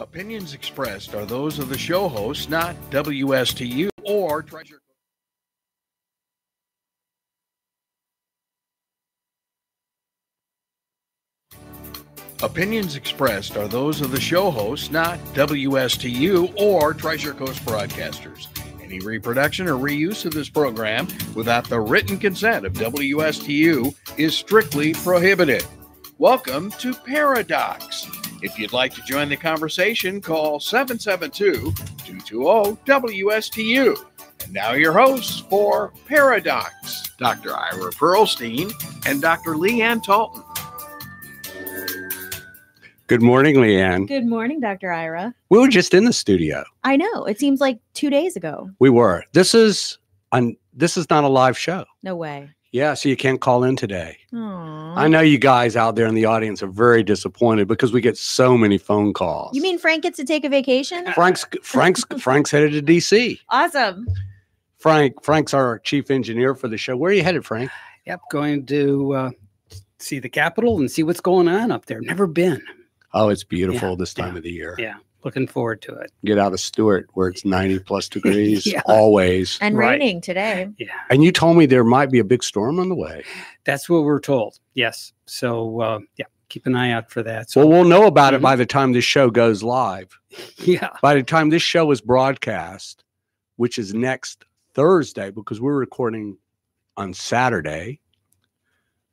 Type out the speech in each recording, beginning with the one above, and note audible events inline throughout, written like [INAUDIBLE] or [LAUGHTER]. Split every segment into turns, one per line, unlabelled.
Opinions expressed are those of the show hosts, not WSTU or Treasure. Opinions expressed are those of the show hosts, not WSTU or Treasure Coast Broadcasters. Any reproduction or reuse of this program without the written consent of WSTU is strictly prohibited. Welcome to Pair-O-Docks. If you'd like to join the conversation, call 772 220 WSTU. And now, your hosts for Pair-O-Docks Dr. Ira Pearlstine and Dr. Leighan Talton.
Good morning, Leighan.
Good morning, Dr. Ira.
We were just in the studio.
I know. It seems like two days ago.
We were. This is un, this is not a live show.
No way.
Yeah, so you can't call in today.
Aww.
I know you guys out there in the audience are very disappointed because we get so many phone calls.
You mean Frank gets to take a vacation? [LAUGHS]
Frank's Frank's Frank's headed to DC.
Awesome.
Frank Frank's our chief engineer for the show. Where are you headed, Frank?
Yep, going to uh, see the Capitol and see what's going on up there. Never been.
Oh, it's beautiful
Yeah,
this time
yeah,
of the year.
Yeah, looking forward to it.
Get out of Stuart where it's [LAUGHS] 90 plus degrees
Yeah.
always.
And
Right.
raining today.
Yeah,
And you told me there might be a big storm on the way.
that's what we're told. Yes. So uh, yeah, keep an eye out for that. So
Well, we'll know about it
Mhm.
by the time this show goes live. [LAUGHS]
yeah,
By the time this show is broadcast, which is next Thursday, because we're recording on Saturday,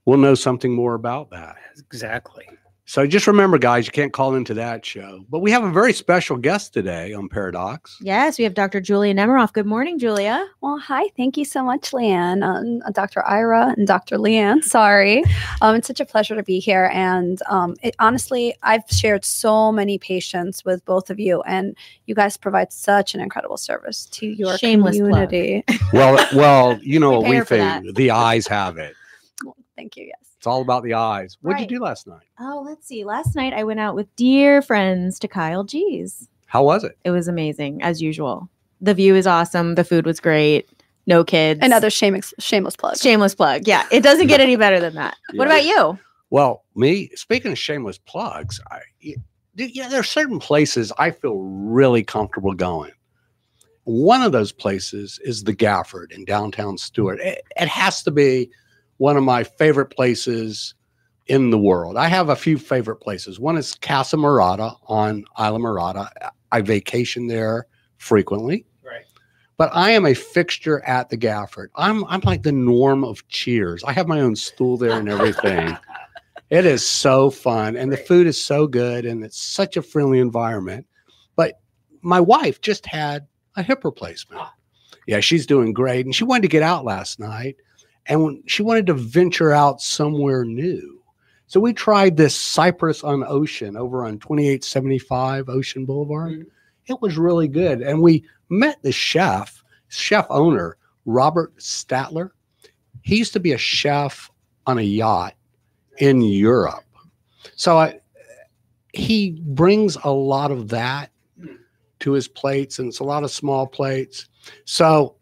we'll know something more about that.
exactly.
So just remember, guys, you can't call into that show. But we have a very special guest today on Pair-O-Docks.
Yes, we have Dr. Julia Nemiroff. Good morning, Julia.
Well, hi. Thank you so much, Leighan, um, Dr. Ira, and Dr. Leighan. Sorry. Um, it's such a pleasure to be here. And um, it, honestly, I've shared so many patients with both of you, and you guys provide such an incredible service to your
Shameless plug.
community.
Well, well, you [LAUGHS] know
We
what we
her for
think. The eyes have it.
Thank you. Yes.
It's all about the eyes. What did
Right.
you do last night?
Oh, let's see. Last night I went out with dear friends to Kyle G's.
How was it?
It was amazing, as usual. The view is awesome. The food was great. No kids.
Another shameless, shameless plug.
shameless plug. Yeah, it doesn't get any better than that. [LAUGHS] What about you?
Well, me speaking of shameless plugs, I y- yeah, there are certain places I feel really comfortable going. One of those places is the Gafford in downtown Stuart. It, it has to be one of my favorite places in the world. I have a few favorite places. One is Casa Morada on Islamorada. I vacation there frequently.
Right.
But I am a fixture at the Gafford. I'm I'm like the norm of Cheers. I have my own stool there and everything. [LAUGHS] It is so fun, and the food is so good, and it's such a friendly environment. But my wife just had a hip replacement. Ah. Yeah, she's doing great, and she wanted to get out last night, and she wanted to venture out somewhere new. So we tried this Cypress on Ocean over on 2875 Ocean Boulevard.
Mhm.
It was really good, and we met the chef, chef owner Robert Statler. He used to be a chef on a yacht in Europe. So I, he brings a lot of that to his plates, and it's a lot of small plates. So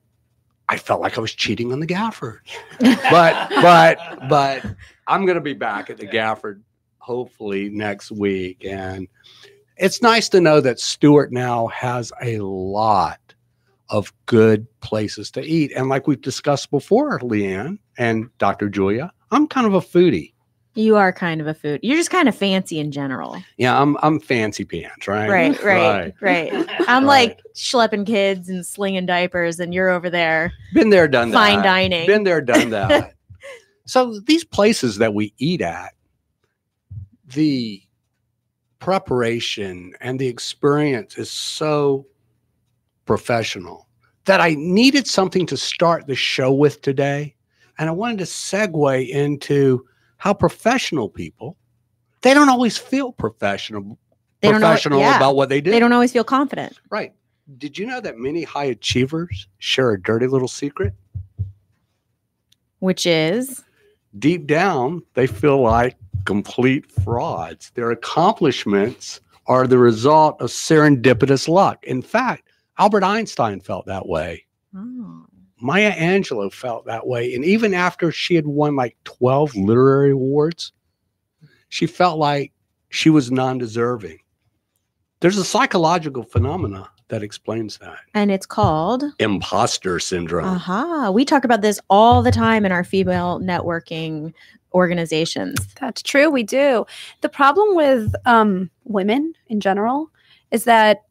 I felt like I was cheating on the Gafford. But but but I'm gonna be back at the Gafford hopefully next week. And it's nice to know that Stuart now has a lot of good places to eat. And like we've discussed before, Leighan and Dr. Julia, I'm kind of a foodie.
You are kind of a food. You're just kind of fancy in general.
Yeah, I'm I'm fancy pants, right?
Right, [LAUGHS] right, right. [LAUGHS] I'm
Right.
like schlepping kids and slinging diapers, and you're over there
Been there, done that.
fine dining.
Been there, done that. [LAUGHS] so these places that we eat at, the preparation and the experience is so professional that I needed something to start the show with today. And I wanted to segue into how professional people, they don't always feel professional,
They don't know-
professional
yeah.
about what they do.
they don't always feel confident.
Right. Did you know that many high achievers share a dirty little secret?
Which is
Deep down, they feel like complete frauds. Their accomplishments are the result of serendipitous luck. In fact, Albert Einstein felt that way.
oh,
Maya Angelou felt that way. And even after she had won like 12 literary awards, she felt like she was non deserving. There's a psychological phenomena that explains that.
And it's called
Imposter syndrome.
Aha. We talk about this all the time in our female networking organizations.
That's true. We do. The problem with um, women in general is that,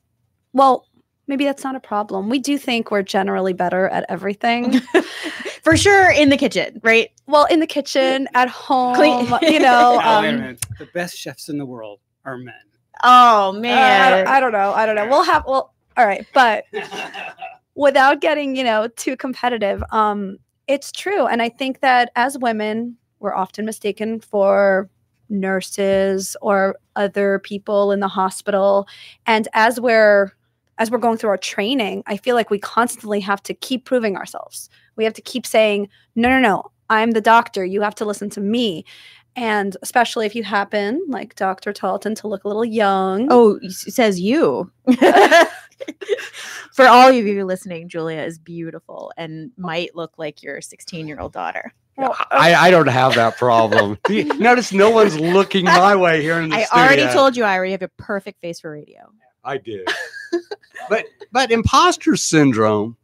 well, maybe that's not a problem. We do think we're generally better at everything. [LAUGHS]
For sure in the kitchen, right?
well, in the kitchen, at home,
Clean-
you know. [LAUGHS]
Now, wait a
Um,
minute. The best chefs in the world are men.
Oh
uh, I,
man.
don't, I don't know. I don't know. We'll have. Well, all right, but [LAUGHS] without getting you know too competitive um it's true and i think that as women we're often mistaken for nurses or other people in the hospital and as we're as we're going through our training i feel like we constantly have to keep proving ourselves we have to keep saying no no no i'm the doctor you have to listen to me and especially if you happen like dr talton to look a little young
oh, it says you. [LAUGHS] For all of you listening, Julia is beautiful and might look like your 16 year old daughter.
Well,
I, I don't have that problem. [LAUGHS] Notice no one's looking [LAUGHS] my way here in the
I
studio.
already told you, Ira, you have a perfect face for radio.
I did. But but imposter syndrome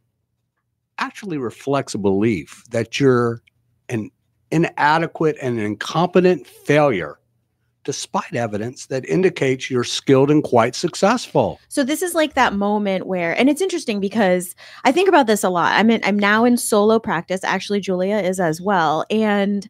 actually reflects a belief that you're an inadequate and incompetent failure despite evidence that indicates you're skilled and quite successful.
So this is like that moment where, and it's interesting because I think about this a lot. I'm in, I'm now in solo practice. Actually, Julia is as well, and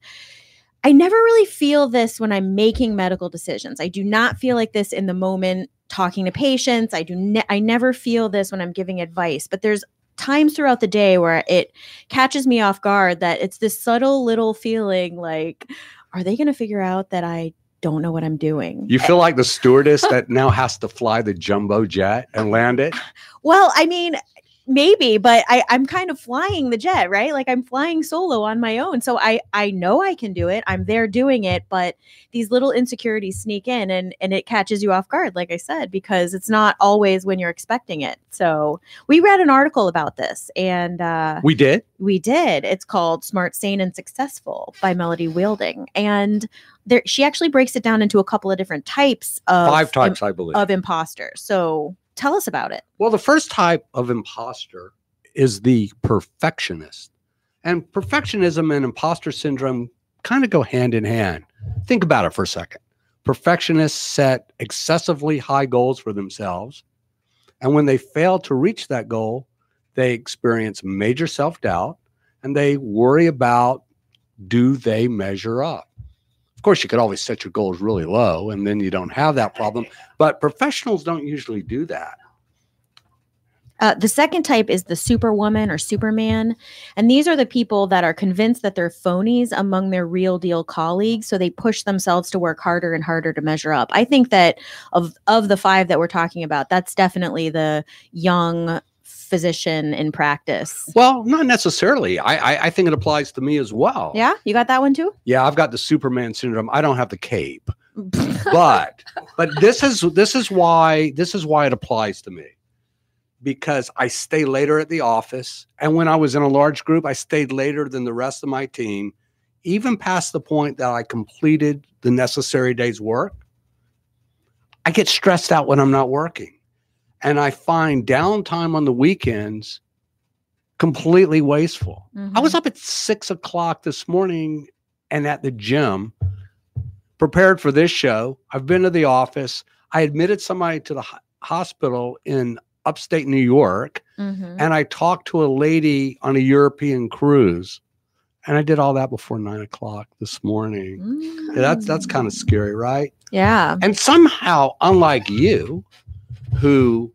I never really feel this when I'm making medical decisions. I do not feel like this in the moment talking to patients. I do. Ne- I never feel this when I'm giving advice. But there's times throughout the day where it catches me off guard that it's this subtle little feeling like, are they going to figure out that I don't know what I'm doing?
You feel eh like the stewardess [LAUGHS] that now has to fly the jumbo jet and land it.
Well, I mean, maybe, but I, I'm kind of flying the jet, right? Like I'm flying solo on my own. So I I know I can do it. I'm there doing it, but these little insecurities sneak in and and it catches you off guard, like I said, because it's not always when you're expecting it. So we read an article about this and uh
We did.
we did. It's called Smart, Sane, and Successful by Melody Wilding. And there she actually breaks it down into a couple of different types of
Five types, I believe.
of imposters. So tell us about it.
Well, the first type of imposter is the perfectionist. And perfectionism and imposter syndrome kind of go hand in hand. Think about it for a second. Perfectionists set excessively high goals for themselves. And when they fail to reach that goal, they experience major self doubt and they worry about do they measure up? Of course, you could always set your goals really low and then you don't have that problem. But professionals don't usually do that.
Uh, the second type is the superwoman or superman. And these are the people that are convinced that they're phonies among their real deal colleagues. So they push themselves to work harder and harder to measure up. I think that of, of the five that we're talking about, that's definitely the young physician in practice.
Well, not necessarily. I, I I think it applies to me as well.
Yeah, you got that one too?
Yeah, I've got the Superman syndrome. I don't have the cape, [LAUGHS] but but this is this is why this is why it applies to me because I stay later at the office, and when I was in a large group, I stayed later than the rest of my team, even past the point that I completed the necessary day's work. I get stressed out when I'm not working, and I find downtime on the weekends completely wasteful. I was up at six o'clock this morning and at the gym, prepared for this show. I've been to the office. I admitted somebody to the ho- hospital in upstate New York,
Mhm.
and I talked to a lady on a European cruise. And I did all that before nine o'clock this morning.
Mm.
Yeah, that's that's kind of scary, right?
yeah.
And somehow, unlike you, who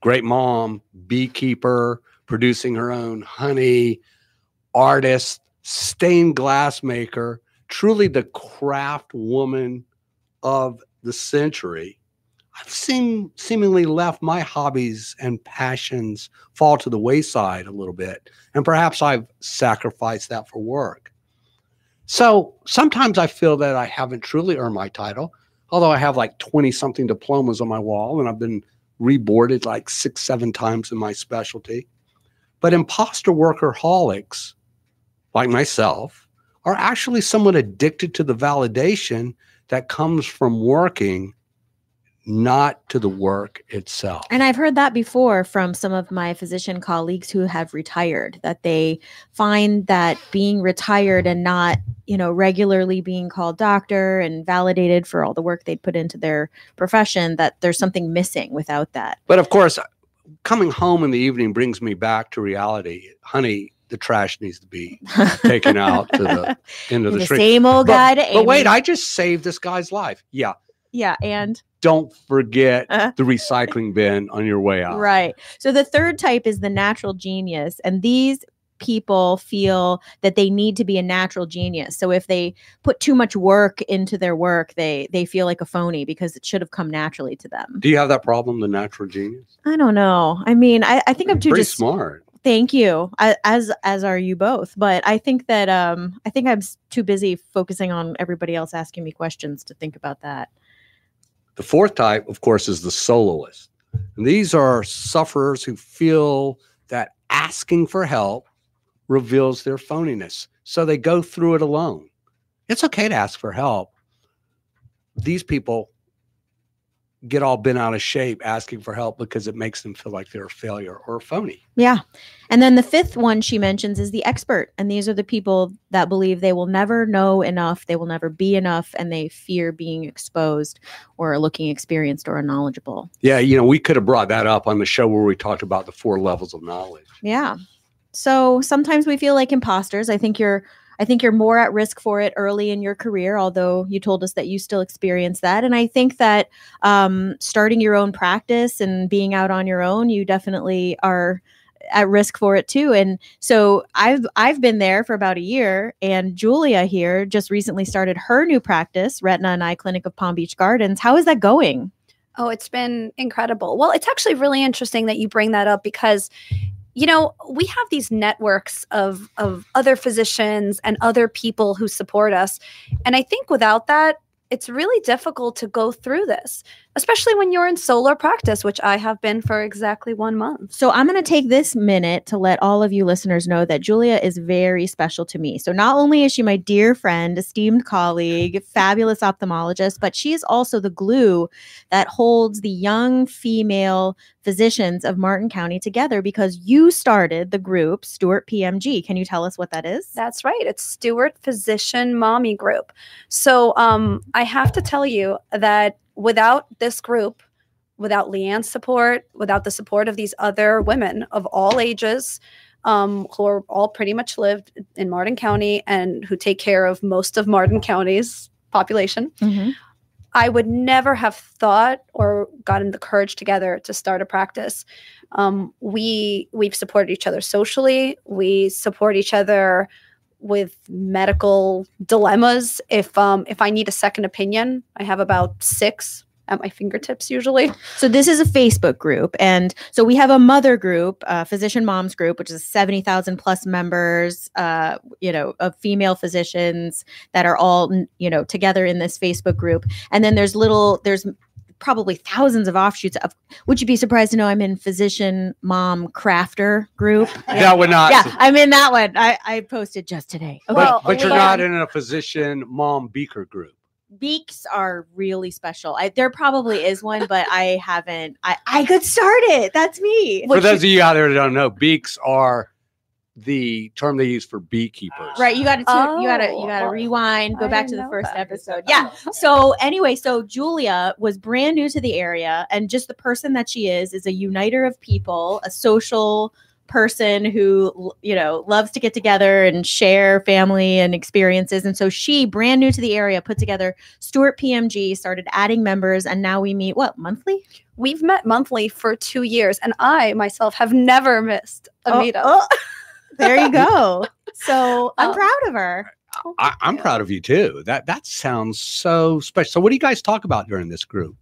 great mom, beekeeper, producing her own honey, artist, stained glass maker, truly the craft woman of the century, I've seen seemingly left my hobbies and passions fall to the wayside a little bit. And perhaps I've sacrificed that for work. So sometimes I feel that I haven't truly earned my title, although I have like 20 something diplomas on my wall and I've been reboarded like six, seven times in my specialty. But imposter workaholics, like myself, are actually somewhat addicted to the validation that comes from working not to the work itself.
And I've heard that before from some of my physician colleagues who have retired that they find that being retired and not, you know, regularly being called doctor and validated for all the work they put into their profession that there's something missing without that.
But of course, coming home in the evening brings me back to reality. Honey, the trash needs to be [LAUGHS] taken out to the end of the,
the
street.
same old guy
But,
to
but wait, I just saved this guy's life. Yeah.
yeah, and
Don't forget [LAUGHS]
Uh.
the recycling bin on your way out.
Right. So the third type is the natural genius. And these people feel that they need to be a natural genius. So if they put too much work into their work, they they feel like a phony because it should have come naturally to them.
Do you have that problem, the natural genius?
I don't know. I mean, I, I think I'm too
Pretty
just
smart.
thank you. I, as as are you both. But I think that um I think I'm too busy focusing on everybody else asking me questions to think about that.
The fourth type, of course, is the soloist. And these are sufferers who feel that asking for help reveals their phoniness. So they go through it alone. It's okay to ask for help. These people get all bent out of shape asking for help because it makes them feel like they're a failure or a phony.
Yeah. And then the fifth one she mentions is the expert. And these are the people that believe they will never know enough, they will never be enough, and they fear being exposed or looking experienced or knowledgeable.
Yeah, you know, we could have brought that up on the show where we talked about the four levels of knowledge.
Yeah. So sometimes we feel like imposters. I think you're I think you're more at risk for it early in your career, although you told us that you still experience that. And I think that um, starting your own practice and being out on your own, you definitely are at risk for it too. And so I've I've been there for about a year, and Julia here just recently started her new practice, Retina and Eye Clinic of Palm Beach Gardens. How is that going?
Oh, it's been incredible. Well, it's actually really interesting that you bring that up because you know, we have these networks of of other physicians and other people who support us. And I think without that, it's really difficult to go through this, especially when you're in solar practice, which I have been for exactly 1 month.
So I'm going to take this minute to let all of you listeners know that Julia is very special to me. So not only is she my dear friend, esteemed colleague, fabulous ophthalmologist, but she is also the glue that holds the young female physicians of Martin County together because you started the group Stuart PMG. Can you tell us what that is?
That's right. It's Stuart Physician Mommy Group. So um, I have to tell you that without this group, without Leanne's support, without the support of these other women of all ages, um, who are all pretty much lived in Martin County and who take care of most of Martin County's population,
Mhm.
I would never have thought or gotten the courage together to start a practice. Um, we we've supported each other socially. We support each other with medical dilemmas. If um, if I need a second opinion, I have about six at my fingertips usually.
So this is a Facebook group, and so we have a mother group, uh, physician moms group, which is seventy thousand plus members. Uh, you know, of female physicians that are all you know together in this Facebook group, and then there's little there's probably thousands of offshoots of. Would you be surprised to know I'm in physician mom crafter group? [LAUGHS]
That would not.
yeah, I'm in that one. I I posted just today. Okay.
but, but you're not in a physician mom beaker group.
beaks are really special. I, there probably is one, but I haven't. I I could start it. That's me.
For those of you out there that don't know, beaks are the term they use for beekeepers.
Right, you got to you got to you
Oh,
got to
oh,
rewind, go
I
back to the first
that.
episode. Yeah. So anyway, so Julia was brand new to the area, and just the person that she is is a uniter of people, a social person who you know loves to get together and share family and experiences. And so she, brand new to the area, put together Stuart PMG, started adding members, and now we meet what monthly?
We've met monthly for two years, and I myself have never missed a
Oh,
meetup.
oh, there you [LAUGHS] go. So I'm
Um,
proud of her.
I, I'm proud of you too. That that sounds so special. So, what do you guys talk about during this group?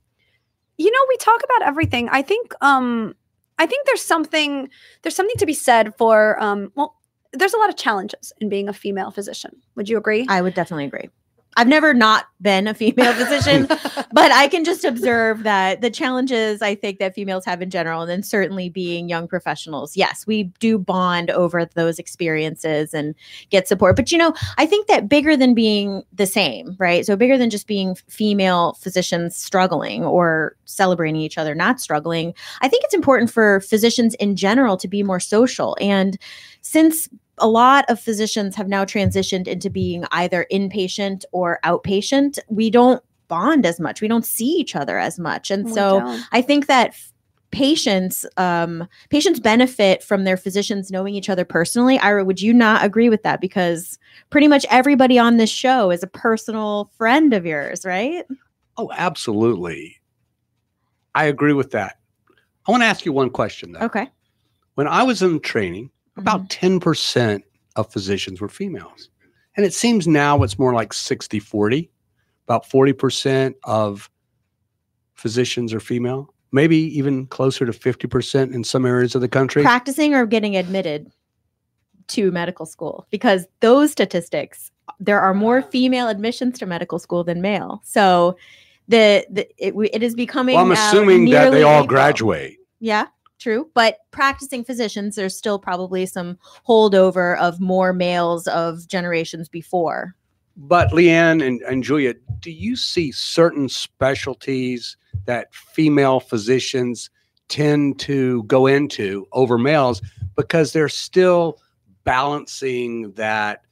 you know we talk about everything i think um i think there's something there's something to be said for um well there's a lot of challenges in being a female physician would you agree
I would definitely agree. I've never not been a female [LAUGHS] physician, but I can just observe that the challenges I think that females have in general, and then certainly being young professionals, yes, we do bond over those experiences and get support. But you know, I think that bigger than being the same, right? So bigger than just being female physicians struggling or celebrating each other not struggling, I think it's important for physicians in general to be more social. And since a lot of physicians have now transitioned into being either inpatient or outpatient. We don't bond as much. We don't see each other as much. And
We
so
don't.
I think that patients um patients benefit from their physicians knowing each other personally. Ira, would you not agree with that because pretty much everybody on this show is a personal friend of yours, right?
Oh, absolutely. I agree with that. I want to ask you one question though.
Okay.
When I was in training, about
Mm-hmm.
10% of physicians were females. And it seems now it's more like 60 40. About 40% of physicians are female, maybe even closer to 50% in some areas of the country.
practicing or getting admitted to medical school because those statistics there are more female admissions to medical school than male so the, the it, it is becoming
well, I'm assuming that they all
equal.
graduate.
yeah true but practicing physicians there's still probably some holdover of more males of generations before
But Leighan and, and Julia, do you see certain specialties that female physicians tend to go into over males because they're still balancing that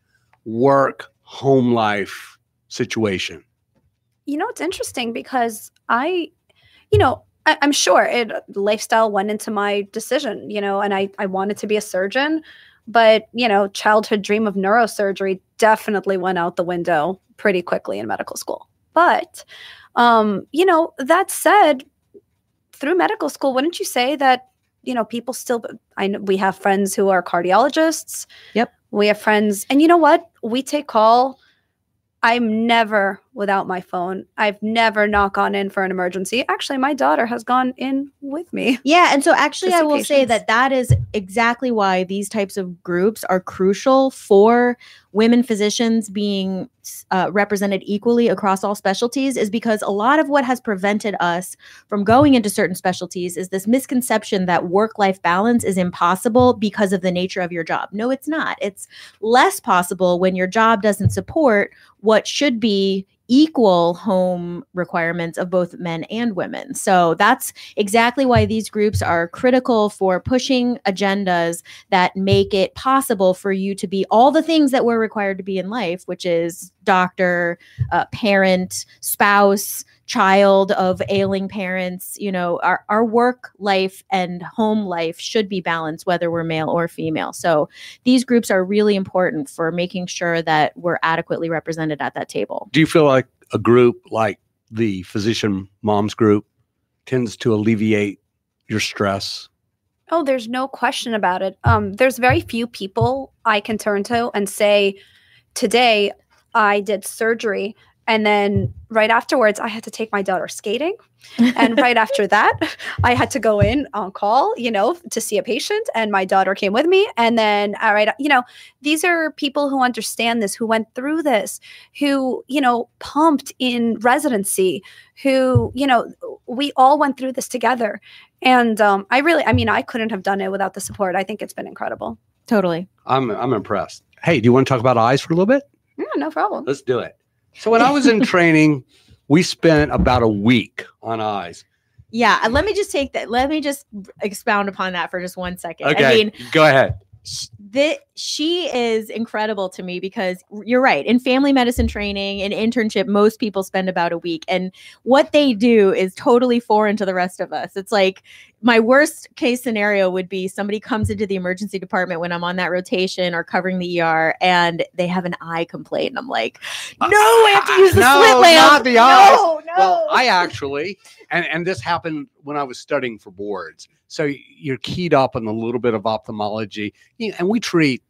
work home life situation?
you know it's interesting because i you know I, i'm sure it lifestyle went into my decision you know and i i wanted to be a surgeon but you know childhood dream of neurosurgery definitely went out the window pretty quickly in medical school. But um you know that said through medical school wouldn't you say that you know people still i know we have friends who are cardiologists.
Yep.
we have friends and you know what? We take call. I'm never without my phone. I've never not gone in for an emergency. Actually, my daughter has gone in with me.
Yeah, and so actually, I will say that that is exactly why these types of groups are crucial for women physicians being uh, represented equally across all specialties. Is because a lot of what has prevented us from going into certain specialties is this misconception that work-life balance is impossible because of the nature of your job. No, it's not. It's less possible when your job doesn't support what should be equal home requirements of both men and women. So that's exactly why these groups are critical for pushing agendas that make it possible for you to be all the things that we're required to be in life, which is doctor, uh, parent, spouse, child of ailing parents. You know, our, our work life and home life should be balanced, whether we're male or female. So these groups are really important for making sure that we're adequately represented at that table.
Do you feel like a group like the physician moms group tends to alleviate your stress?
Oh, there's no question about it. Um, there's very few people I can turn to and say, today I did surgery. And then right afterwards, I had to take my daughter skating. And right [LAUGHS] after that, I had to go in on call, you know, to see a patient. And my daughter came with me. And then, all right, you know, these are people who understand this, who went through this, who, you know, pumped in residency, who, you know, we all went through this together. And um, I really, I mean, I couldn't have done it without the support. I think it's been incredible.
Totally.
I'm I'm impressed. Hey, do you want to talk about eyes for a little bit?
Yeah, no problem.
Let's do it. So when I was in [LAUGHS] training, we spent about a week on eyes.
Yeah, let me just take that. Let me just expound upon that for just one second.
Okay,
I mean,
go ahead.
Sh- the, she is incredible to me because you're right. In family medicine training, and internship, most people spend about a week. And what they do is totally foreign to the rest of us. It's like my worst case scenario would be somebody comes into the emergency department when I'm on that rotation or covering the ER and they have an eye complaint. And I'm like, no, I have to use the
no,
slit lamp.
not the eyes.
No, no.
Well, I actually, and, and this happened when I was studying for boards. So you're keyed up on a little bit of ophthalmology, and we treat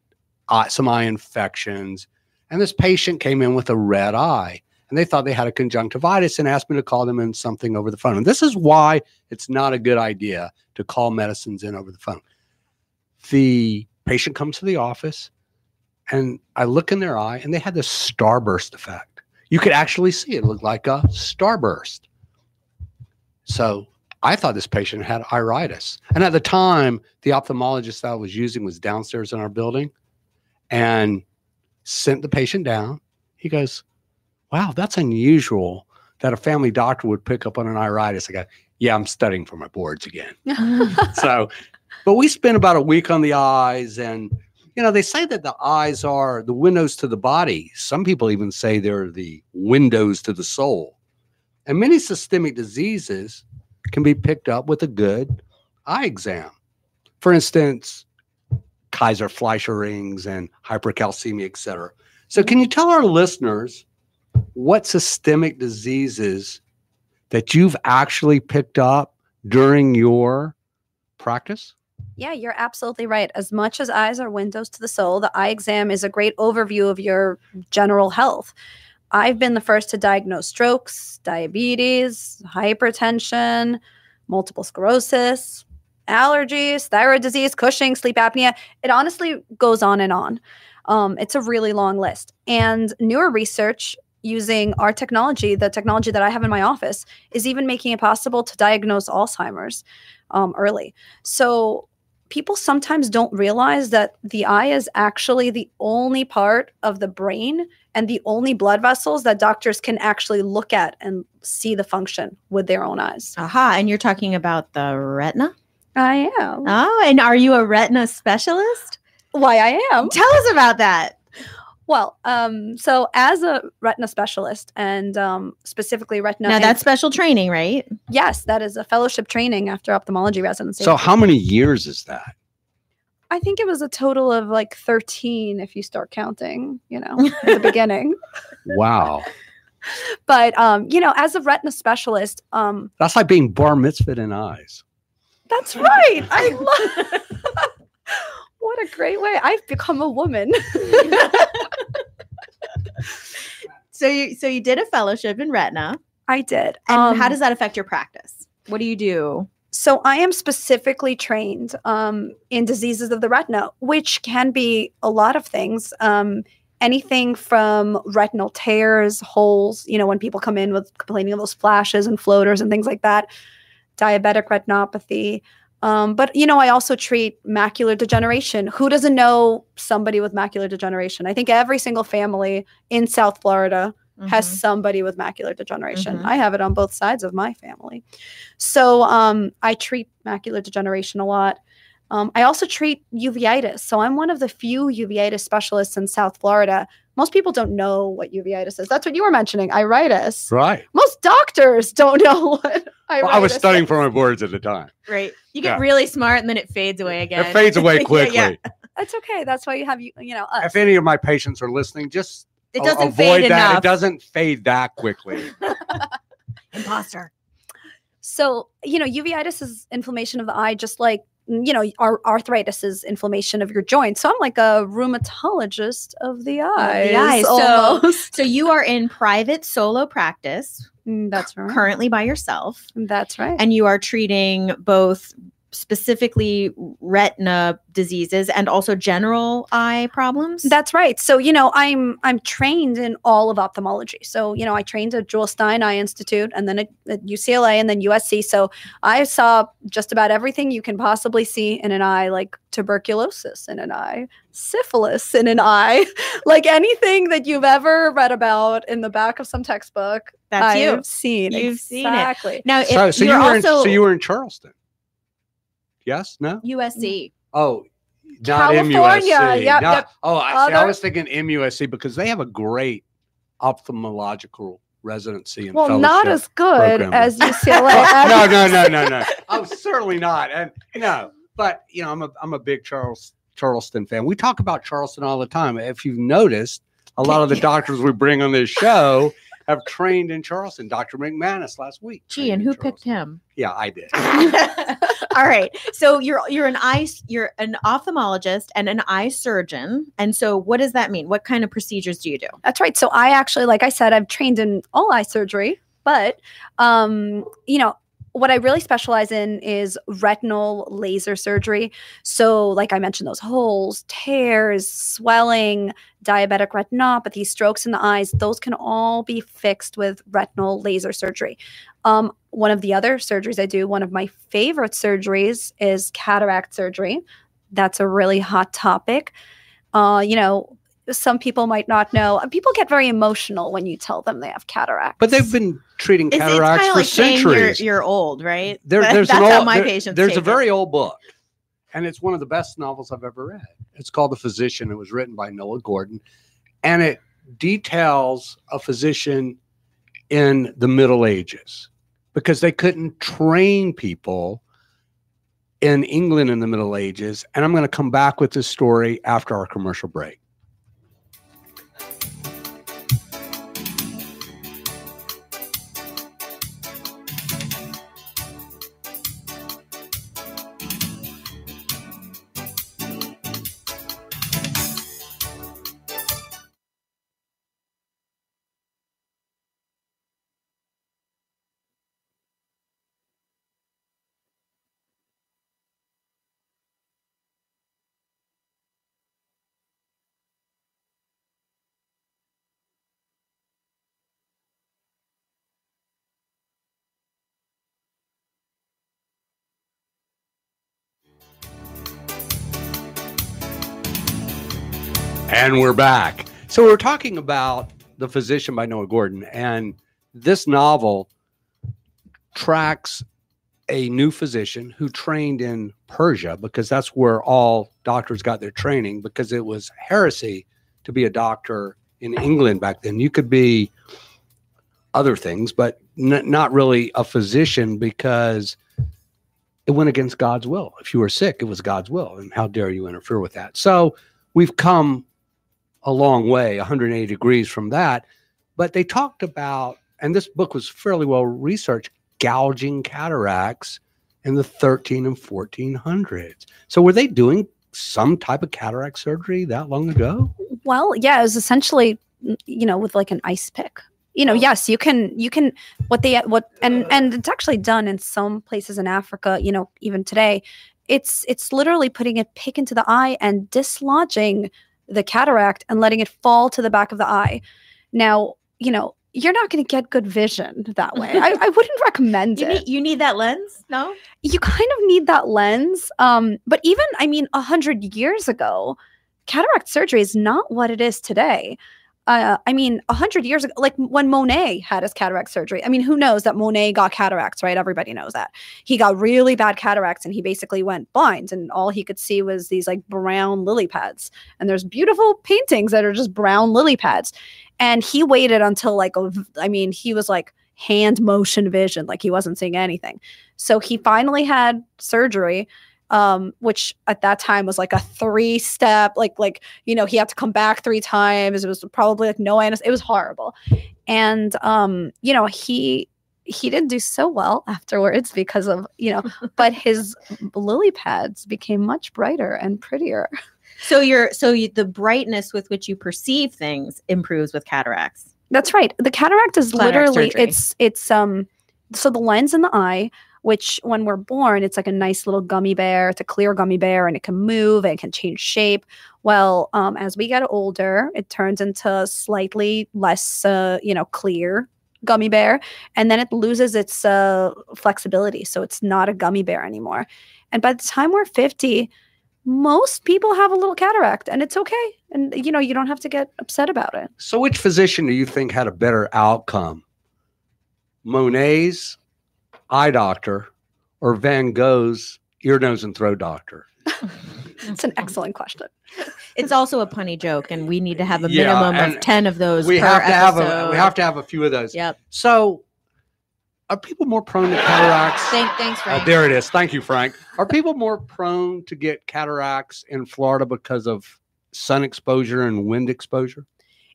some eye infections. And this patient came in with a red eye, and they thought they had a conjunctivitis and asked me to call them in something over the phone. And this is why it's not a good idea to call medicines in over the phone. The patient comes to the office, and I look in their eye, and they had this starburst effect. You could actually see it looked like a starburst. So I thought this patient had iritis. And at the time, the ophthalmologist I was using was downstairs in our building and sent the patient down. He goes, Wow, that's unusual that a family doctor would pick up on an iritis. I go, Yeah, I'm studying for my boards again. [LAUGHS] so, but we spent about a week on the eyes and you know, they say that the eyes are the windows to the body. Some people even say they're the windows to the soul. And many systemic diseases can be picked up with a good eye exam. For instance, Kayser-Fleischer rings and hypercalcemia, et cetera. So, can you tell our listeners what systemic diseases that you've actually picked up during your practice?
Yeah, you're absolutely right. As much as eyes are windows to the soul, the eye exam is a great overview of your general health. I've been the first to diagnose strokes, diabetes, hypertension, multiple sclerosis, allergies, thyroid disease, Cushing, sleep apnea. It honestly goes on and on. Um, it's a really long list. And newer research using our technology, the technology that I have in my office, is even making it possible to diagnose Alzheimer's um, early. So people sometimes don't realize that the eye is actually the only part of the brain and the only blood vessels that doctors can actually look at and see the function with their own eyes.
Aha. And you're talking about the retina?
I am.
Oh, and are you a retina specialist?
Why I am.
Tell us about that.
Well, um, so as a retina specialist and um, specifically retina.
Now
and-
that's special training, right?
yes, that is a fellowship training after ophthalmology residency.
So, how many years is that?
I think it was a total of like 13 if you start counting, you know, at the [LAUGHS] beginning.
Wow.
But um, you know, as a retina specialist, um,
That's like being bar mitzvahed in eyes.
that's right. I love [LAUGHS] What a great way. I've become a woman. [LAUGHS]
So you so you did a fellowship in retina.
I did.
And
Um,
how does that affect your practice? What do you do?
So I am specifically trained um, in diseases of the retina, which can be a lot of things. Um, anything from retinal tears, holes, you know, when people come in with complaining of those flashes and floaters and things like that, diabetic retinopathy. Um, but, you know, I also treat macular degeneration. Who doesn't know somebody with macular degeneration? I think every single family in South Florida has
Mhm.
somebody with macular degeneration.
Mhm.
I have it on both sides of my family. So um, I treat macular degeneration a lot. Um, I also treat uveitis. So I'm one of the few uveitis specialists in South Florida. Most people don't know what uveitis is. That's what you were mentioning, iritis.
Right.
Most doctors don't know [LAUGHS] what iritis
Well, I was studying
is.
for my boards at the time.
Right. You get
Yeah.
really smart and then it fades away again.
It fades away [LAUGHS]
Yeah,
quickly.
yeah.
That's okay. That's why you have you you know us.
If any of my patients are listening, just
It doesn't
avoid
fade
that.
enough.
It doesn't fade that quickly. [LAUGHS]
Imposter.
So, you know, uveitis is inflammation of the eye, just like, mm, you know, ar- arthritis is inflammation of your joints. So I'm like a rheumatologist of the eyes.
eyes. So-
almost.
So you are in private solo practice
Mm, that's right.
currently by yourself
That's right.
and you are treating both specifically retina diseases and also general eye problems.
That's right. So, you know, I'm I'm trained in all of ophthalmology. So, you know, I trained at Jules Stein Eye Institute and then at, at UCLA and then USC. So I saw just about everything you can possibly see in an eye, like tuberculosis in an eye, syphilis in an eye, [LAUGHS] like anything that you've ever read about in the back of some textbook.
That's you.
I've seen.
You've seen it.
exactly.
Now, if
so, so you
you're
were in, so you were in Charleston. Yes. No.
USC.
Oh, not
California,
MUSC.
yep,
not-
yep.
Oh, I, see, I was thinking MUSC because they have a great ophthalmological residency and
Well, not as good
program.
as UCLA.
no, no, no, no, no. Oh, certainly not. And no, but you know, I'm a I'm a big Charles Charleston fan. We talk about Charleston all the time. If you've noticed, a lot of the doctors we bring on this show have trained in Charleston. Dr. McManus last week.
Gee, and
in
who picked him?
Yeah, I did. [LAUGHS]
All right. So you're you're an eye you're an ophthalmologist and an eye surgeon. And so what does that mean? What kind of procedures do you do?
That's right. So I actually, like I said, I've trained in all eye surgery, but um, you know, what I really specialize in is retinal laser surgery. So, like I mentioned, those holes, tears, swelling, diabetic retinopathy, strokes in the eyes, those can all be fixed with retinal laser surgery. Um, one of the other surgeries I do, one of my favorite surgeries is cataract surgery. That's a really hot topic. Uh, you know, some people might not know. People get very emotional when you tell them they have cataracts.
But they've been treating
It's, it's
cataracts for
like
centuries.
you're, you're old, right?
There- [LAUGHS] there's
That's
an
how my
there-
patients.
There's a
take it.
very old book, and it's one of the best novels I've ever read. It's called The Physician. It was written by Noah Gordon, and it details a physician in the Middle Ages because they couldn't train people in England in the Middle Ages. And I'm going to come back with this story after our commercial break. And we're back. So we're talking about The Physician by Noah Gordon, and this novel tracks a new physician who trained in Persia because that's where all doctors got their training because it was heresy to be a doctor in England back then. You could be other things, but n- not really a physician because it went against God's will. If you were sick, it was God's will. And how dare you interfere with that? So we've come a long way, 180 degrees from that. But they talked about, and this book was fairly well researched, gouging cataracts in the 13 and 1400s. So were they doing some type of cataract surgery that long ago?
Well, yeah, it was essentially, you know, with like an ice pick. You know, oh. yes, you can, you can, what they, what, and, and it's actually done in some places in Africa, you know, even today. It's, it's literally putting a pick into the eye and dislodging the cataract and letting it fall to the back of the eye. Now, you know, you're not going to get good vision that way. I, I wouldn't [LAUGHS] recommend
You
it
need, you need that lens? No?
you kind of need that lens. Um, but even, I mean, a hundred years ago, cataract surgery is not what it is today. Uh, I mean, a hundred years ago, like when Monet had his cataract surgery. I mean, who knows that Monet got cataracts, right? Everybody knows that he got really bad cataracts and he basically went blind, and all he could see was these like brown lily pads. And there's beautiful paintings that are just brown lily pads. And he waited until like, a I mean, he was like hand motion vision, like he wasn't seeing anything. So he finally had surgery, um, which at that time was like a three step, like like you know he had to come back three times. It was probably like no anesthesia. It was horrible, and um, you know he he didn't do so well afterwards because of you know, [LAUGHS] but his lily pads became much brighter and prettier.
So you're so you, the brightness with which you perceive things improves with cataracts.
That's right. The cataract is
Cataract
literally
surgery.
it's it's um so the lens in the eye, which when we're born, it's like a nice little gummy bear. It's a clear gummy bear and it can move and it can change shape. Well, um, as we get older, it turns into slightly less uh, you know, clear gummy bear and then it loses its uh, flexibility so it's not a gummy bear anymore and by the time we're 50 most people have a little cataract and it's okay and you know you don't have to get upset about it
So, which physician do you think had a better outcome? Monet's eye doctor or Van Gogh's ear, nose, and throat doctor?
it's an excellent question [LAUGHS]
It's also a punny joke, and we need to have a
Yeah,
minimum of ten of those.
We
per
have to have a we have to have a few of those.
Yep.
So, are people more prone to cataracts?
Thank, thanks,
Uh,
Frank.
there it is. Thank you, Frank. Are people more prone to get cataracts in Florida because of sun exposure and wind exposure?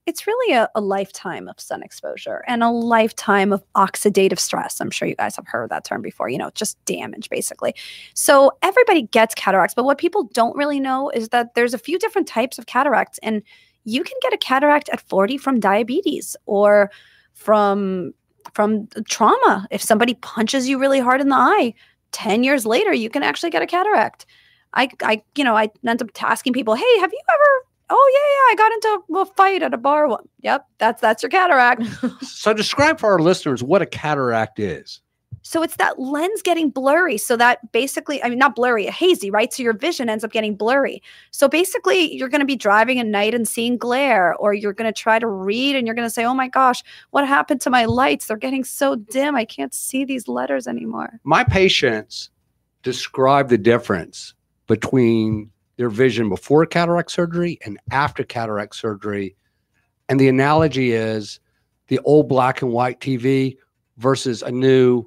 It's really a, a lifetime of sun exposure and a lifetime of oxidative stress. I'm sure you guys have heard that term before, you know, just damage basically. So everybody gets cataracts, but what people don't really know is that there's a few different types of cataracts and you can get a cataract at 40 from diabetes or from from trauma. If somebody punches you really hard in the eye, 10 years later, you can actually get a cataract. I, I, you know, I end up asking people, hey, have you ever? Oh yeah, yeah, I got into a fight at a bar. One. Yep, that's that's your cataract. [LAUGHS]
So describe for our listeners what a cataract is.
So it's that lens getting blurry. So that basically, I mean, not blurry, hazy, right? So your vision ends up getting blurry. So basically, you're going to be driving at night and seeing glare, or you're going to try to read and you're going to say, oh my gosh, what happened to my lights? They're getting so dim. I can't see these letters anymore.
My patients describe the difference between their vision before cataract surgery and after cataract surgery. And the analogy is the old black and white TV versus a new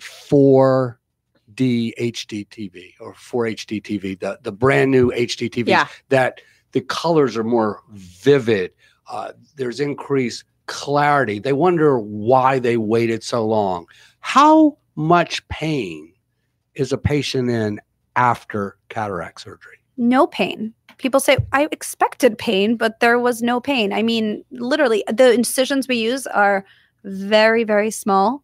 4D HD TV or 4HD TV, the, the brand new HD TVs
Yeah.
that the colors are more vivid. Uh, there's increased clarity. They wonder why they waited so long. How much pain is a patient in after cataract surgery?
No pain. People say, I expected pain, but there was no pain. I mean, literally, the incisions we use are very, very small.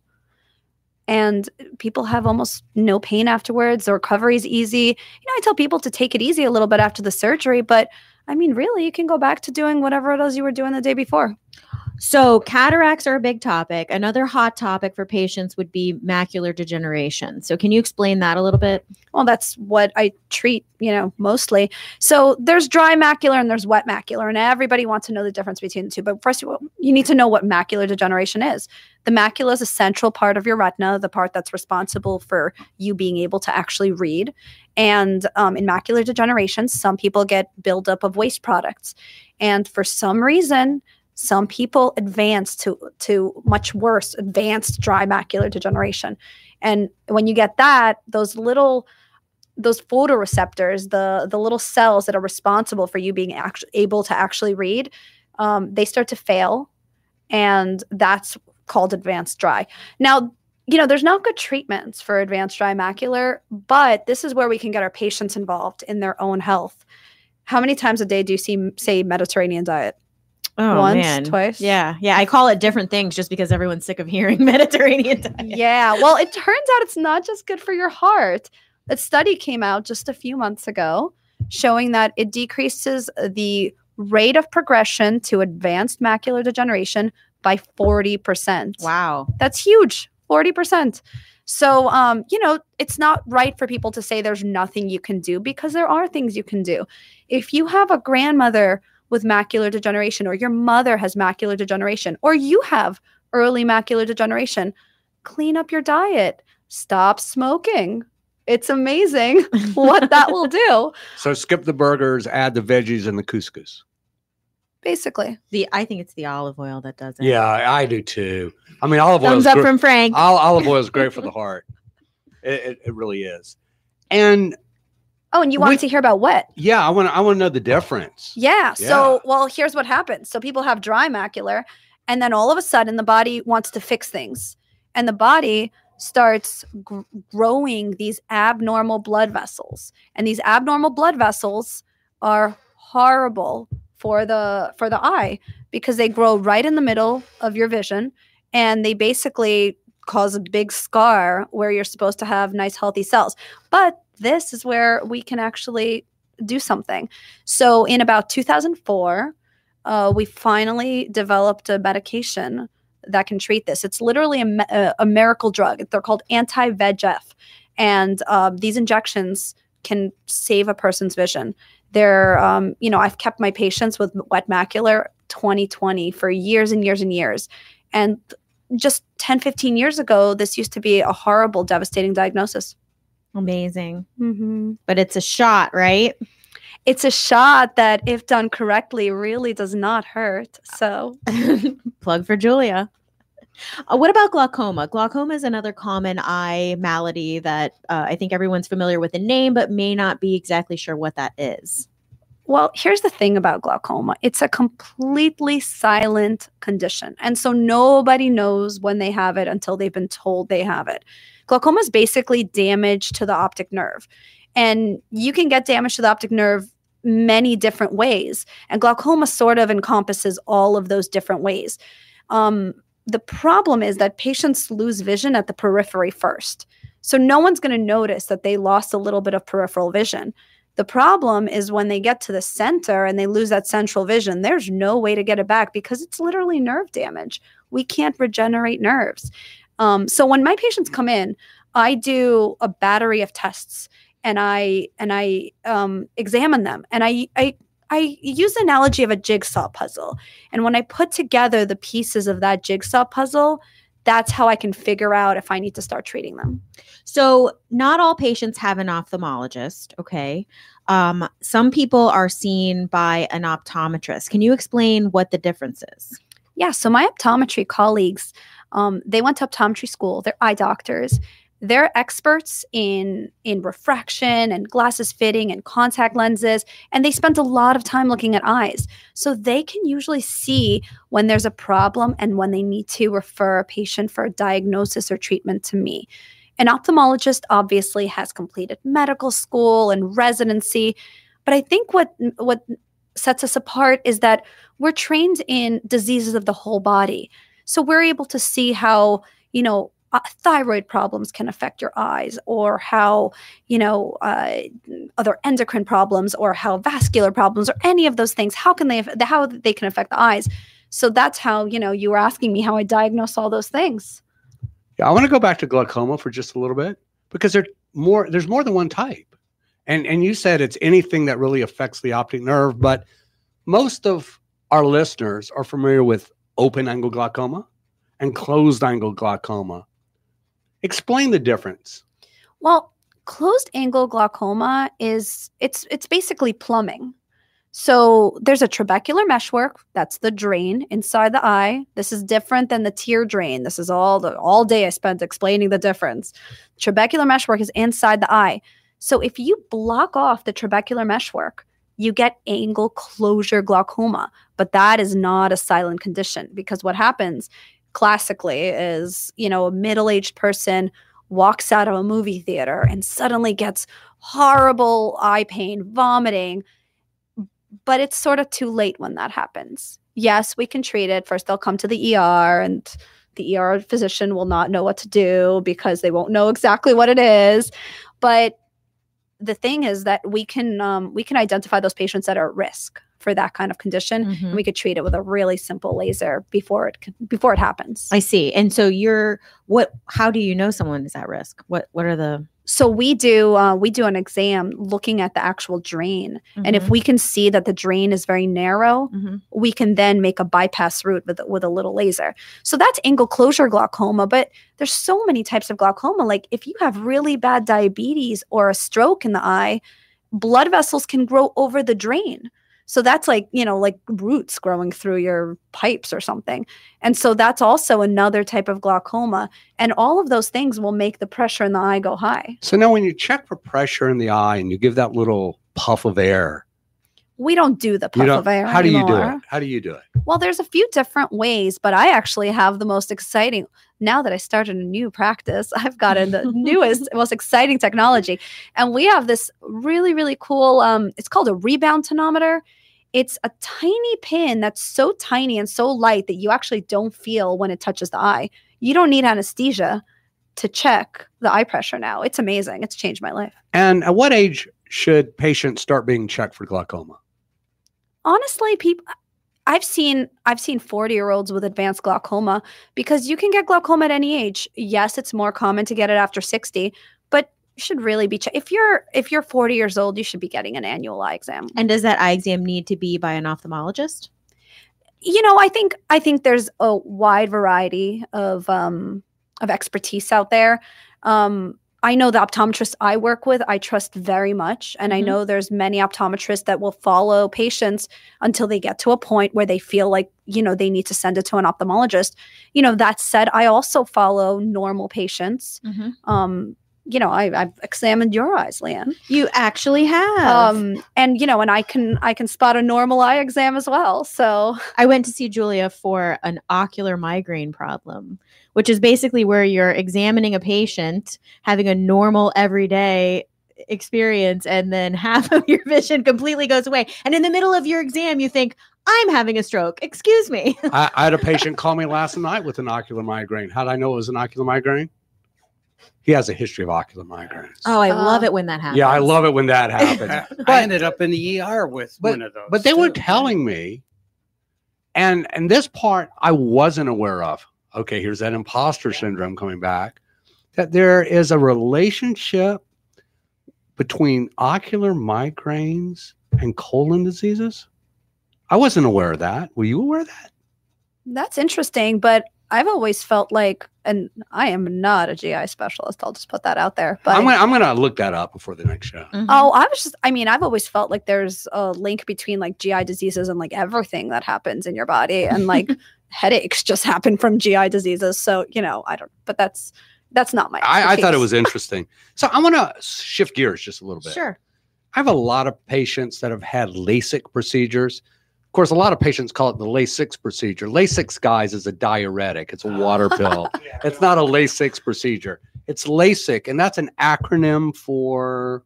And people have almost no pain afterwards. The recovery is easy. You know, I tell people to take it easy a little bit after the surgery, but I mean, really, you can go back to doing whatever it is you were doing the day before.
So, cataracts are a big topic. Another hot topic for patients would be macular degeneration. So, can you explain that a little bit?
Well, that's what I treat, you know, mostly. So there's dry macular and there's wet macular, and everybody wants to know the difference between the two. But first you need to know what macular degeneration is. The macula is a central part of your retina, the part that's responsible for you being able to actually read. And um, in macular degeneration, some people get buildup of waste products. And for some reason, some people advance to to much worse, advanced dry macular degeneration. And when you get that, those little those photoreceptors, the the little cells that are responsible for you being actually able to actually read, um, they start to fail, and that's called advanced dry. Now, you know, there's not good treatments for advanced dry macular, but this is where we can get our patients involved in their own health. How many times a day do you see, say, Mediterranean diet?
Oh,
Once, twice?
Yeah. Yeah. I call it different things just because everyone's sick of hearing [LAUGHS] Mediterranean diet.
Yeah. Well, it turns out it's not just good for your heart. A study came out just a few months ago showing that it decreases the rate of progression to advanced macular degeneration by 40%.
Wow.
That's huge. 40%. So, um, you know, it's not right for people to say there's nothing you can do because there are things you can do. If you have a grandmother with macular degeneration, or your mother has macular degeneration, or you have early macular degeneration, clean up your diet, stop smoking. It's amazing [LAUGHS] what that will do,
So skip the burgers, add the veggies and the couscous.
basically.
The I think it's the olive oil that does it.
Yeah, I I do too. I mean, olive oil
Thumbs
is
up
gr-
from Frank.
olive oil is great for the heart. It, it, it really is. And
Oh, and you want
With-
to hear about what?
yeah, I want to I want to know the difference.
Yeah.
Yeah.
So, well, here's what happens. So, people have dry macular, and then all of a sudden, the body wants to fix things, and the body starts gr- growing these abnormal blood vessels, and these abnormal blood vessels are horrible for the for the eye because they grow right in the middle of your vision, and they basically cause a big scar where you're supposed to have nice healthy cells. But this is where we can actually do something. So in about 2004, uh, we finally developed a medication that can treat this. It's literally a, a, miracle drug. They're called anti-VEGF, and um, these injections can save a person's vision. They're, um, you know, I've kept my patients with wet macular 2020 for years and years and years, and just 10, 15 years ago, this used to be a horrible, devastating diagnosis.
Amazing.
Mm-hmm
But it's a shot, right?
it's a shot that if done correctly really does not hurt so [LAUGHS]
Plug for Julia. Uh, what about glaucoma? Glaucoma is another common eye malady that uh, I think everyone's familiar with the name, but may not be exactly sure what that is.
well here's the thing about glaucoma it's a completely silent condition and so nobody knows when they have it until they've been told they have it glaucoma is basically damage to the optic nerve and you can get damage to the optic nerve many different ways and glaucoma sort of encompasses all of those different ways um, the problem is that patients lose vision at the periphery first. So no one's going to notice that they lost a little bit of peripheral vision. The problem is when they get to the center and they lose that central vision, there's no way to get it back because it's literally nerve damage. We can't regenerate nerves. Um, so when my patients come in, I do a battery of tests and I and I um, examine them and I I I use the analogy of a jigsaw puzzle. And when I put together the pieces of that jigsaw puzzle, that's how I can figure out if I need to start treating them.
So, not all patients have an ophthalmologist, okay? Um, some people are seen by an optometrist. Can you explain what the difference is?
Yeah, so my optometry colleagues, um, they went to optometry school, they're eye doctors, they're experts in in refraction and glasses fitting and contact lenses and they spent a lot of time looking at eyes. So they can usually see when there's a problem and when they need to refer a patient for a diagnosis or treatment to me. An ophthalmologist obviously has completed medical school and residency but i think what what sets us apart is that we're trained in diseases of the whole body so we're able to see how you know uh, thyroid problems can affect your eyes or how you know uh, other endocrine problems or how vascular problems or any of those things how can they how they can affect the eyes so that's how you know you were asking me how i diagnose all those things
Yeah, I want to go back to glaucoma for just a little bit because there more there's more than one type. And and you said it's anything that really affects the optic nerve, but most of our listeners are familiar with open angle glaucoma and closed angle glaucoma. Explain the difference.
Well, closed angle glaucoma is it's it's basically plumbing. So there's a trabecular meshwork, that's the drain inside the eye. This is different than the tear drain. This is all the all day I spent explaining the difference. Trabecular meshwork is inside the eye. So if you block off the trabecular meshwork, you get angle closure glaucoma, but that is not a silent condition because what happens classically is, you know, a middle-aged person walks out of a movie theater and suddenly gets horrible eye pain, vomiting, but it's sort of too late when that happens. Yes, we can treat it. First, they'll come to the ER, and the ER physician will not know what to do because they won't know exactly what it is. But the thing is that we can um, we can identify those patients that are at risk for that kind of condition,
Mhm.
and we could treat it with a really simple laser before it before it happens.
I see. And so you're what how do you know someone is at risk? What what are the
so we do uh, we do an exam looking at the actual drain, and if
Mhm.
we can see that the drain is very narrow,
Mhm.
we can then make a bypass route with with a little laser. So that's angle closure glaucoma, but there's so many types of glaucoma. Like if you have really bad diabetes or a stroke in the eye, blood vessels can grow over the drain. So that's like, you know, like roots growing through your pipes or something. And so that's also another type of glaucoma. And all of those things will make the pressure in the eye go high.
So now when you check for pressure in the eye and you give that little puff of air,
We don't do the puff of air.
how do you do it? How do you do it?
Well, there's a few different ways, but I actually have the most exciting. Now that I started a new practice, [LAUGHS] I've gotten the [LAUGHS] newest, most exciting technology, and we have this really, really cool. Um, it's called a rebound tonometer. It's a tiny pin that's so tiny and so light that you actually don't feel when it touches the eye. You don't need anesthesia to check the eye pressure now. It's amazing. It's changed my life.
And at what age should patients start being checked for glaucoma?
honestly people i've seen i've seen 40 year olds with advanced glaucoma because you can get glaucoma at any age yes it's more common to get it after 60 but you should really be che- if you're if you're 40 years old you should be getting an annual eye exam
and does that eye exam need to be by an ophthalmologist?
you know i think i think there's a wide variety of um of expertise out there um I know the optometrists I work with, I trust very much. And I
Mhm.
know there's many optometrists that will follow patients until they get to a point where they feel like, you know, they need to send it to an ophthalmologist. You know, that said, I also follow normal patients. Um, you know, I, I've examined your eyes, Leighan.
You actually have.
Um, and you know, and I can I can spot a normal eye exam as well. So
I went to see Julia for an ocular migraine problem, which is basically where you're examining a patient having a normal everyday experience and then [LAUGHS] half of your vision completely goes away. And in the middle of your exam you think I'm having a stroke. Excuse me.
I, I had a [LAUGHS] patient call me last night with an ocular migraine. How did I know it was an ocular migraine? He has a history of ocular migraines.
Oh, I love
Uh,
it when that happens.
yeah, I love it when that [LAUGHS] happens.
I,
But-
I ended up in the ER with
but-
one of those.
but they were
too.
telling me, and and this part I wasn't aware of. Okay, here's that imposter syndrome coming back. That there is a relationship between ocular migraines and colon diseases. I wasn't aware of that. Were you aware of that?
That's interesting, but I've always felt like, and I am not a GI specialist. I'll just put that out there. But
I'm gonna I'm gonna look that up before the next show.
Mhm.
Oh, I was just, I mean, I've always felt like there's a link between like GI diseases and like everything that happens in your body. And [LAUGHS] like headaches just happen from GI diseases. So, you know, I don't, but that's, that's not my.
I, I thought it was interesting. So I want to shift gears just a little bit.
Sure.
I have a lot of patients that have had LASIK procedures. Of course, a lot of patients call it the Lasix procedure. Lasix, guys, is a diuretic. It's a water [LAUGHS] pill. It's not a Lasix procedure. It's LASIK, and that's an acronym for,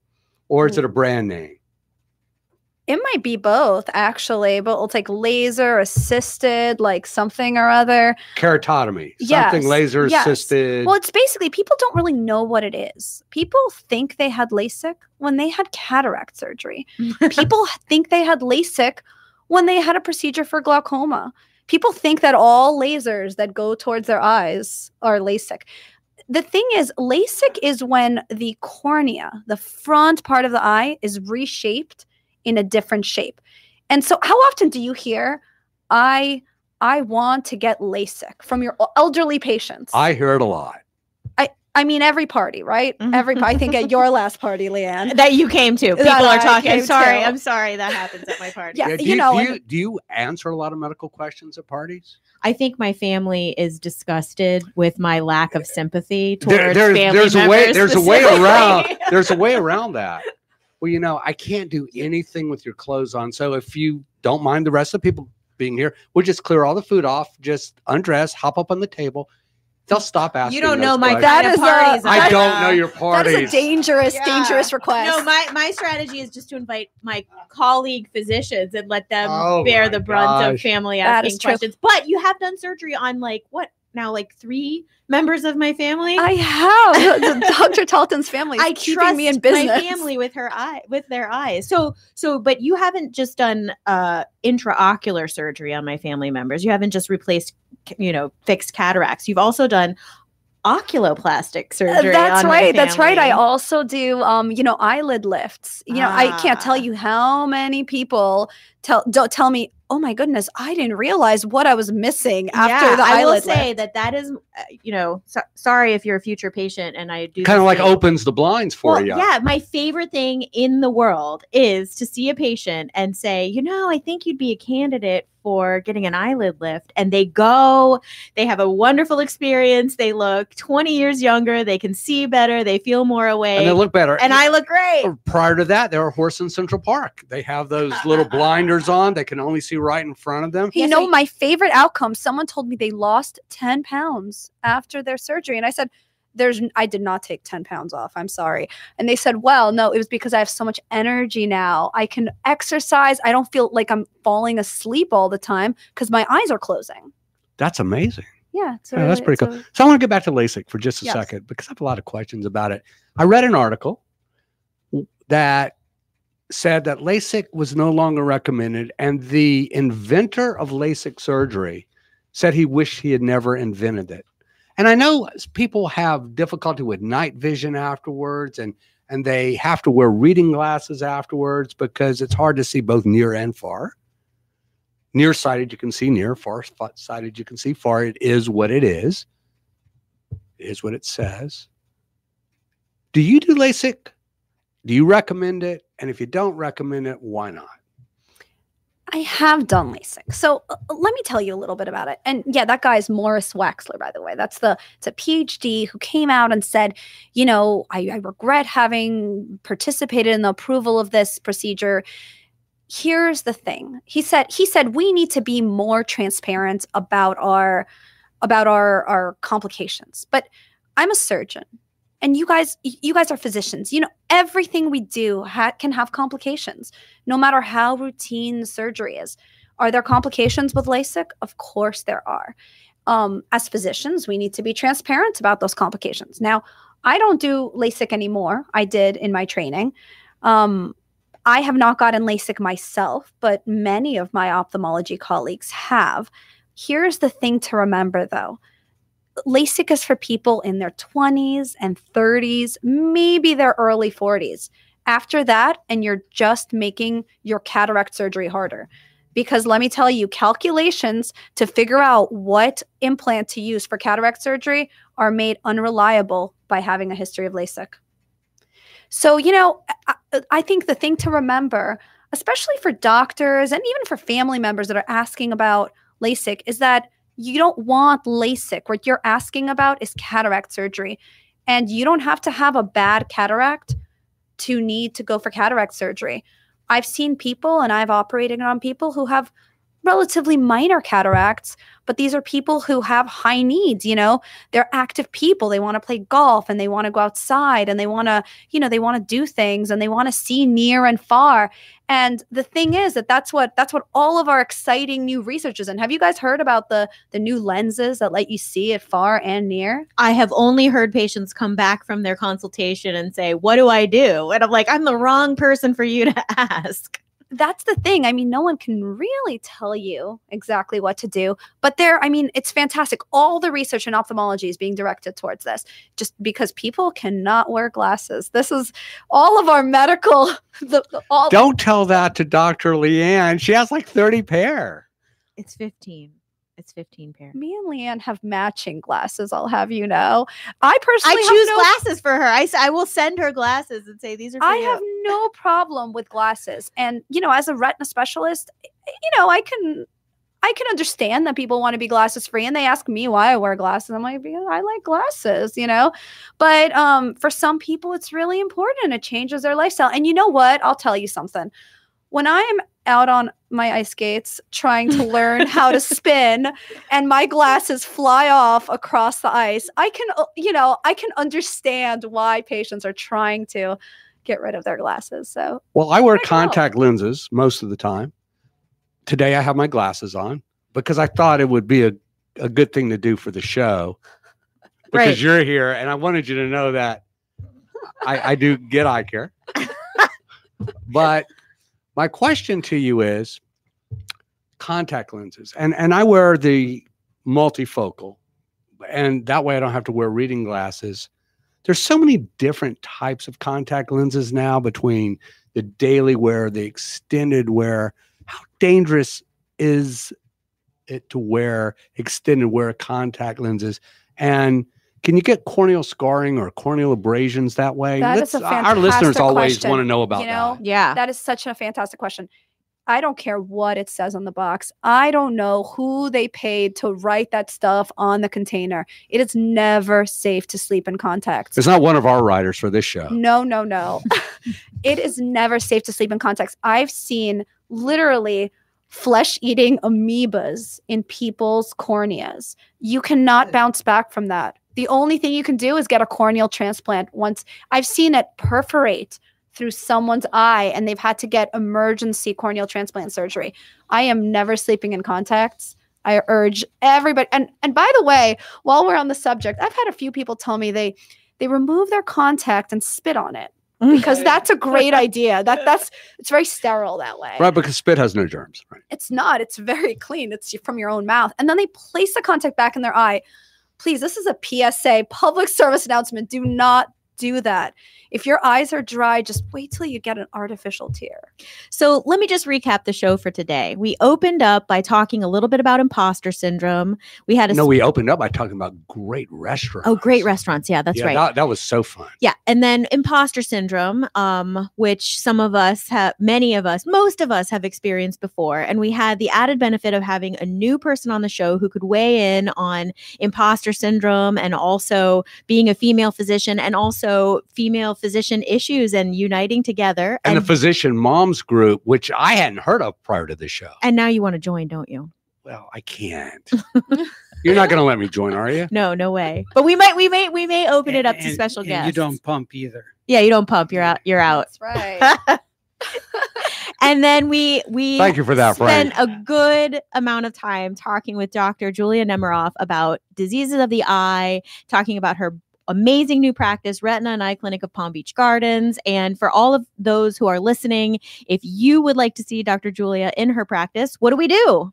or is it a hmm. brand name?
It might be both actually, but it's like laser assisted, like something or other.
Keratotomy.
Yes,
Something laser
yes.
assisted.
Well, it's basically people don't really know what it is. People think they had LASIK when they had cataract surgery. [LAUGHS] People think they had LASIK when they had a procedure for glaucoma. People think that all lasers that go towards their eyes are LASIK. The thing is, LASIK is when the cornea, the front part of the eye, is reshaped in a different shape. And so, how often do you hear, "I, I want to get LASIK" from your elderly patients?
I hear it a lot.
I mean, every party, right?
Mhm.
Every I think at your [LAUGHS] last party, Leighan.
that you came to. People
That
are talking. I'm sorry.
to.
I'm sorry that happens at my party.
Yeah,
do
you know,
do
and-
you, do you answer a lot of medical questions at parties?
I think my family is disgusted with my lack of sympathy towards
There- there's
family
there's a way there's a way around [LAUGHS] there's a way around that. Well, you know, I can't do anything with your clothes on. So if you don't mind the rest of the people being here, we'll just clear all the food off, just undress, hop up on the table. They'll stop asking.
You don't know my
questions.
That
kind of
is
parties.
I don't know your
That
parties.
is a dangerous,
Yeah.
dangerous request.
No, my my strategy is just to invite my colleague physicians and let them
Oh
bear the brunt of family
That
asking
is true.
questions. But you have done surgery on like what now, like three members of my family.
I have [LAUGHS] Dr. Talton's family.
I
keeping
trust
me in business.
my family with her eye with their eyes. So so, but you haven't just done uh intraocular surgery on my family members. You haven't just replaced, you know, fixed cataracts. You've also done oculoplastic
Uh,
surgery.
That's
on my
right. That's right. I also do, um, you know, eyelid lifts. You know, I can't tell
Ah.
you how many people tell don't tell me, "Oh my goodness, I didn't realize what I was missing after
yeah,
the
I will say
lift."
that that is, uh, you know, so, sorry if you're a future patient and I do
kind of like
same.
opens the blinds for
well,
you.
yeah, my favorite thing in the world is to see a patient and say, you know, I think you'd be a candidate for getting an eyelid lift. And they go, they have a wonderful experience. They look 20 years younger. They can see better. They feel more awake.
And they look better.
and I look great.
Uh, prior to that, they were a horse in Central Park. They have those uh-huh. little blinders on. They can only see right in front of them.
You
Yes,
know,
I-
my favorite outcome, someone told me they lost 10 pounds after their surgery. And I said, there's I did not take 10 pounds off. I'm sorry. And they said, well, no, it was because I have so much energy now. I can exercise. I don't feel like I'm falling asleep all the time because my eyes are closing.
That's amazing.
Yeah. It's
Yeah, that's pretty cool.
a-
So I want to get back to LASIK for just a
Yes.
second because I have a lot of questions about it. I read an article that said that LASIK was no longer recommended, and the inventor of LASIK surgery said he wished he had never invented it. And I know people have difficulty with night vision afterwards, and and they have to wear reading glasses afterwards because it's hard to see both near and far. Nearsighted, you can see near. Far sighted, you can see far. It is what it is. It is what it says. Do you do LASIK? Do you recommend it? And if you don't recommend it, why not?
I have done LASIK. So uh, let me tell you a little bit about it. And yeah, that guy is Morris Waxler, by the way. That's the it's a PhD who came out and said, you know, I, I regret having participated in the approval of this procedure. Here's the thing. He said he said we need to be more transparent about our about our our complications. But I'm a surgeon and you guys you guys are physicians you know everything we do ha- can have complications no matter how routine the surgery is Are there complications with LASIK? Of course there are. Um, as physicians, we need to be transparent about those complications. Now, I don't do LASIK anymore. I did in my training. Um, I have not gotten LASIK myself, but many of my ophthalmology colleagues have. Here's the thing to remember though LASIK is for people in their 20s and 30s, maybe their early 40s. After that, and you're just making your cataract surgery harder. Because let me tell you, calculations to figure out what implant to use for cataract surgery are made unreliable by having a history of LASIK. So, you know, I, I think the thing to remember, especially for doctors and even for family members that are asking about LASIK, is that you don't want LASIK. What you're asking about is cataract surgery. And you don't have to have a bad cataract to need to go for cataract surgery. I've seen people and I've operated on people who have relatively minor cataracts, but these are people who have high needs, you know. They're active people. They want to play golf and they want to go outside and they want to, you know, they want to do things and they want to see near and far. And the thing is that that's what that's what all of our exciting new research is. And have you guys heard about the the new lenses that let you see it far and near?
I have only heard patients come back from their consultation and say, What do I do? And I'm like, I'm the wrong person for you to [LAUGHS] ask
that's the thing. I mean, no one can really tell you exactly what to do, but there, I mean, it's fantastic. All the research in ophthalmology is being directed towards this just because people cannot wear glasses. This is all of our medical. [LAUGHS] The, all
Don't tell that to Dr. Leighan. She has like 30 pair.
It's 15. It's 15 pair.
Me and Leighan have matching glasses, I'll have you know. I personally
I choose
no
glasses for her. I, I will send her glasses and say these are for
I
you.
have no problem with glasses. And you know, as a retina specialist, you know, I can I can understand that people want to be glasses free and they ask me why I wear glasses. I'm like, because I like glasses, you know. But um for some people it's really important. It changes their lifestyle. And you know what? I'll tell you something. When I'm out on my ice skates trying to learn how to [LAUGHS] spin and my glasses fly off across the ice, I can uh, you know, I can understand why patients are trying to get rid of their glasses. So
Well, I wear
I know.
contact lenses most of the time. Today I have my glasses on because I thought it would be a, a good thing to do for the show [LAUGHS] because
Right.
you're here and I wanted you to know that I, I do get eye care. [LAUGHS] but my question to you is contact lenses. And and I wear the multifocal and that way I don't have to wear reading glasses. There's so many different types of contact lenses now between the daily wear, the extended wear. How dangerous is it to wear extended wear contact lenses? And can you get corneal scarring or corneal abrasions that way?
That is a fantastic
our listeners
fantastic
always
question.
want to know about
You know,
that.
Yeah.
that is such a fantastic question. I don't care what it says on the box. I don't know who they paid to write that stuff on the container. It is never safe to sleep in contacts.
It's not one of our writers for this show.
No, no, no. [LAUGHS] it is never safe to sleep in contacts. I've seen literally flesh eating amoebas in people's corneas. You cannot bounce back from that. The only thing you can do is get a corneal transplant once. I've seen it perforate through someone's eye and they've had to get emergency corneal transplant surgery. I am never sleeping in contacts. I urge everybody and and by the way, while we're on the subject, I've had a few people tell me they they remove their contact and spit on it mm. because that's a great idea. That that's it's very sterile that way.
Right, because spit has no germs. Right.
It's not. It's very clean. It's from your own mouth. And then they place the contact back in their eye. Please, this is a PSA, public service announcement. Do not do that. If your eyes are dry, just wait till you get an artificial tear.
So let me just recap the show for today. We opened up by talking a little bit about imposter syndrome. We had a
No, we opened up by talking about great restaurants.
oh great restaurants. Yeah, that's
yeah,
right.
That, that was so fun.
Yeah, and then imposter syndrome, um, which some of us have, many of us, most of us have experienced before, and we had the added benefit of having a new person on the show who could weigh in on imposter syndrome and also being a female physician and also female physician issues and uniting together.
And,
And
the physician moms group, which I hadn't heard of prior to the show.
and now you want to join, don't you?
Well, I can't. [LAUGHS] You're not going to let me join, are you?
No, no way. But we might, we may, we may open it up to special
and
guests.
You don't pump either.
Yeah, you don't pump. You're out. You're out.
That's right. [LAUGHS] [LAUGHS]
and then we we
Thank you for that,
spent
Frank.
a good amount of time talking with Dr. Julia Nemiroff about diseases of the eye, talking about her amazing new practice, Retina and Eye Clinic of Palm Beach Gardens. And for all of those who are listening, if you would like to see Dr. Julia in her practice, what do we do?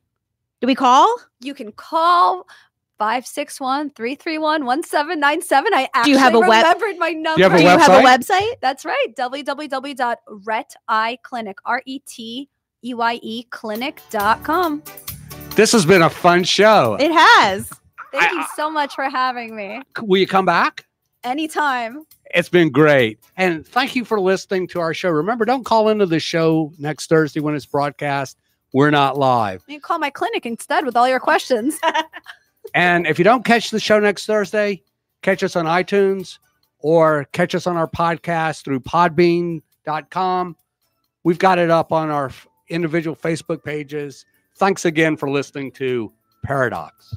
Do we call?
You can call 561 331 1797. I actually
Do you have a web-
remembered my number.
you have a
do you have a
website?
website?
That's right. www.reteyeclinic, R E T E Y E clinic.com.
This has been a fun show.
It has.
Thank
I-
you so much for having me.
Will you come back?
Anytime.
It's been great. And thank you for listening to our show. Remember, don't call into the show next Thursday when it's broadcast. We're not live.
You can call my clinic instead with all your questions. [LAUGHS]
And if you don't catch the show next Thursday, catch us on iTunes or catch us on our podcast through podbean.com. We've got it up on our individual Facebook pages. Thanks again for listening to Pair-O-Docks.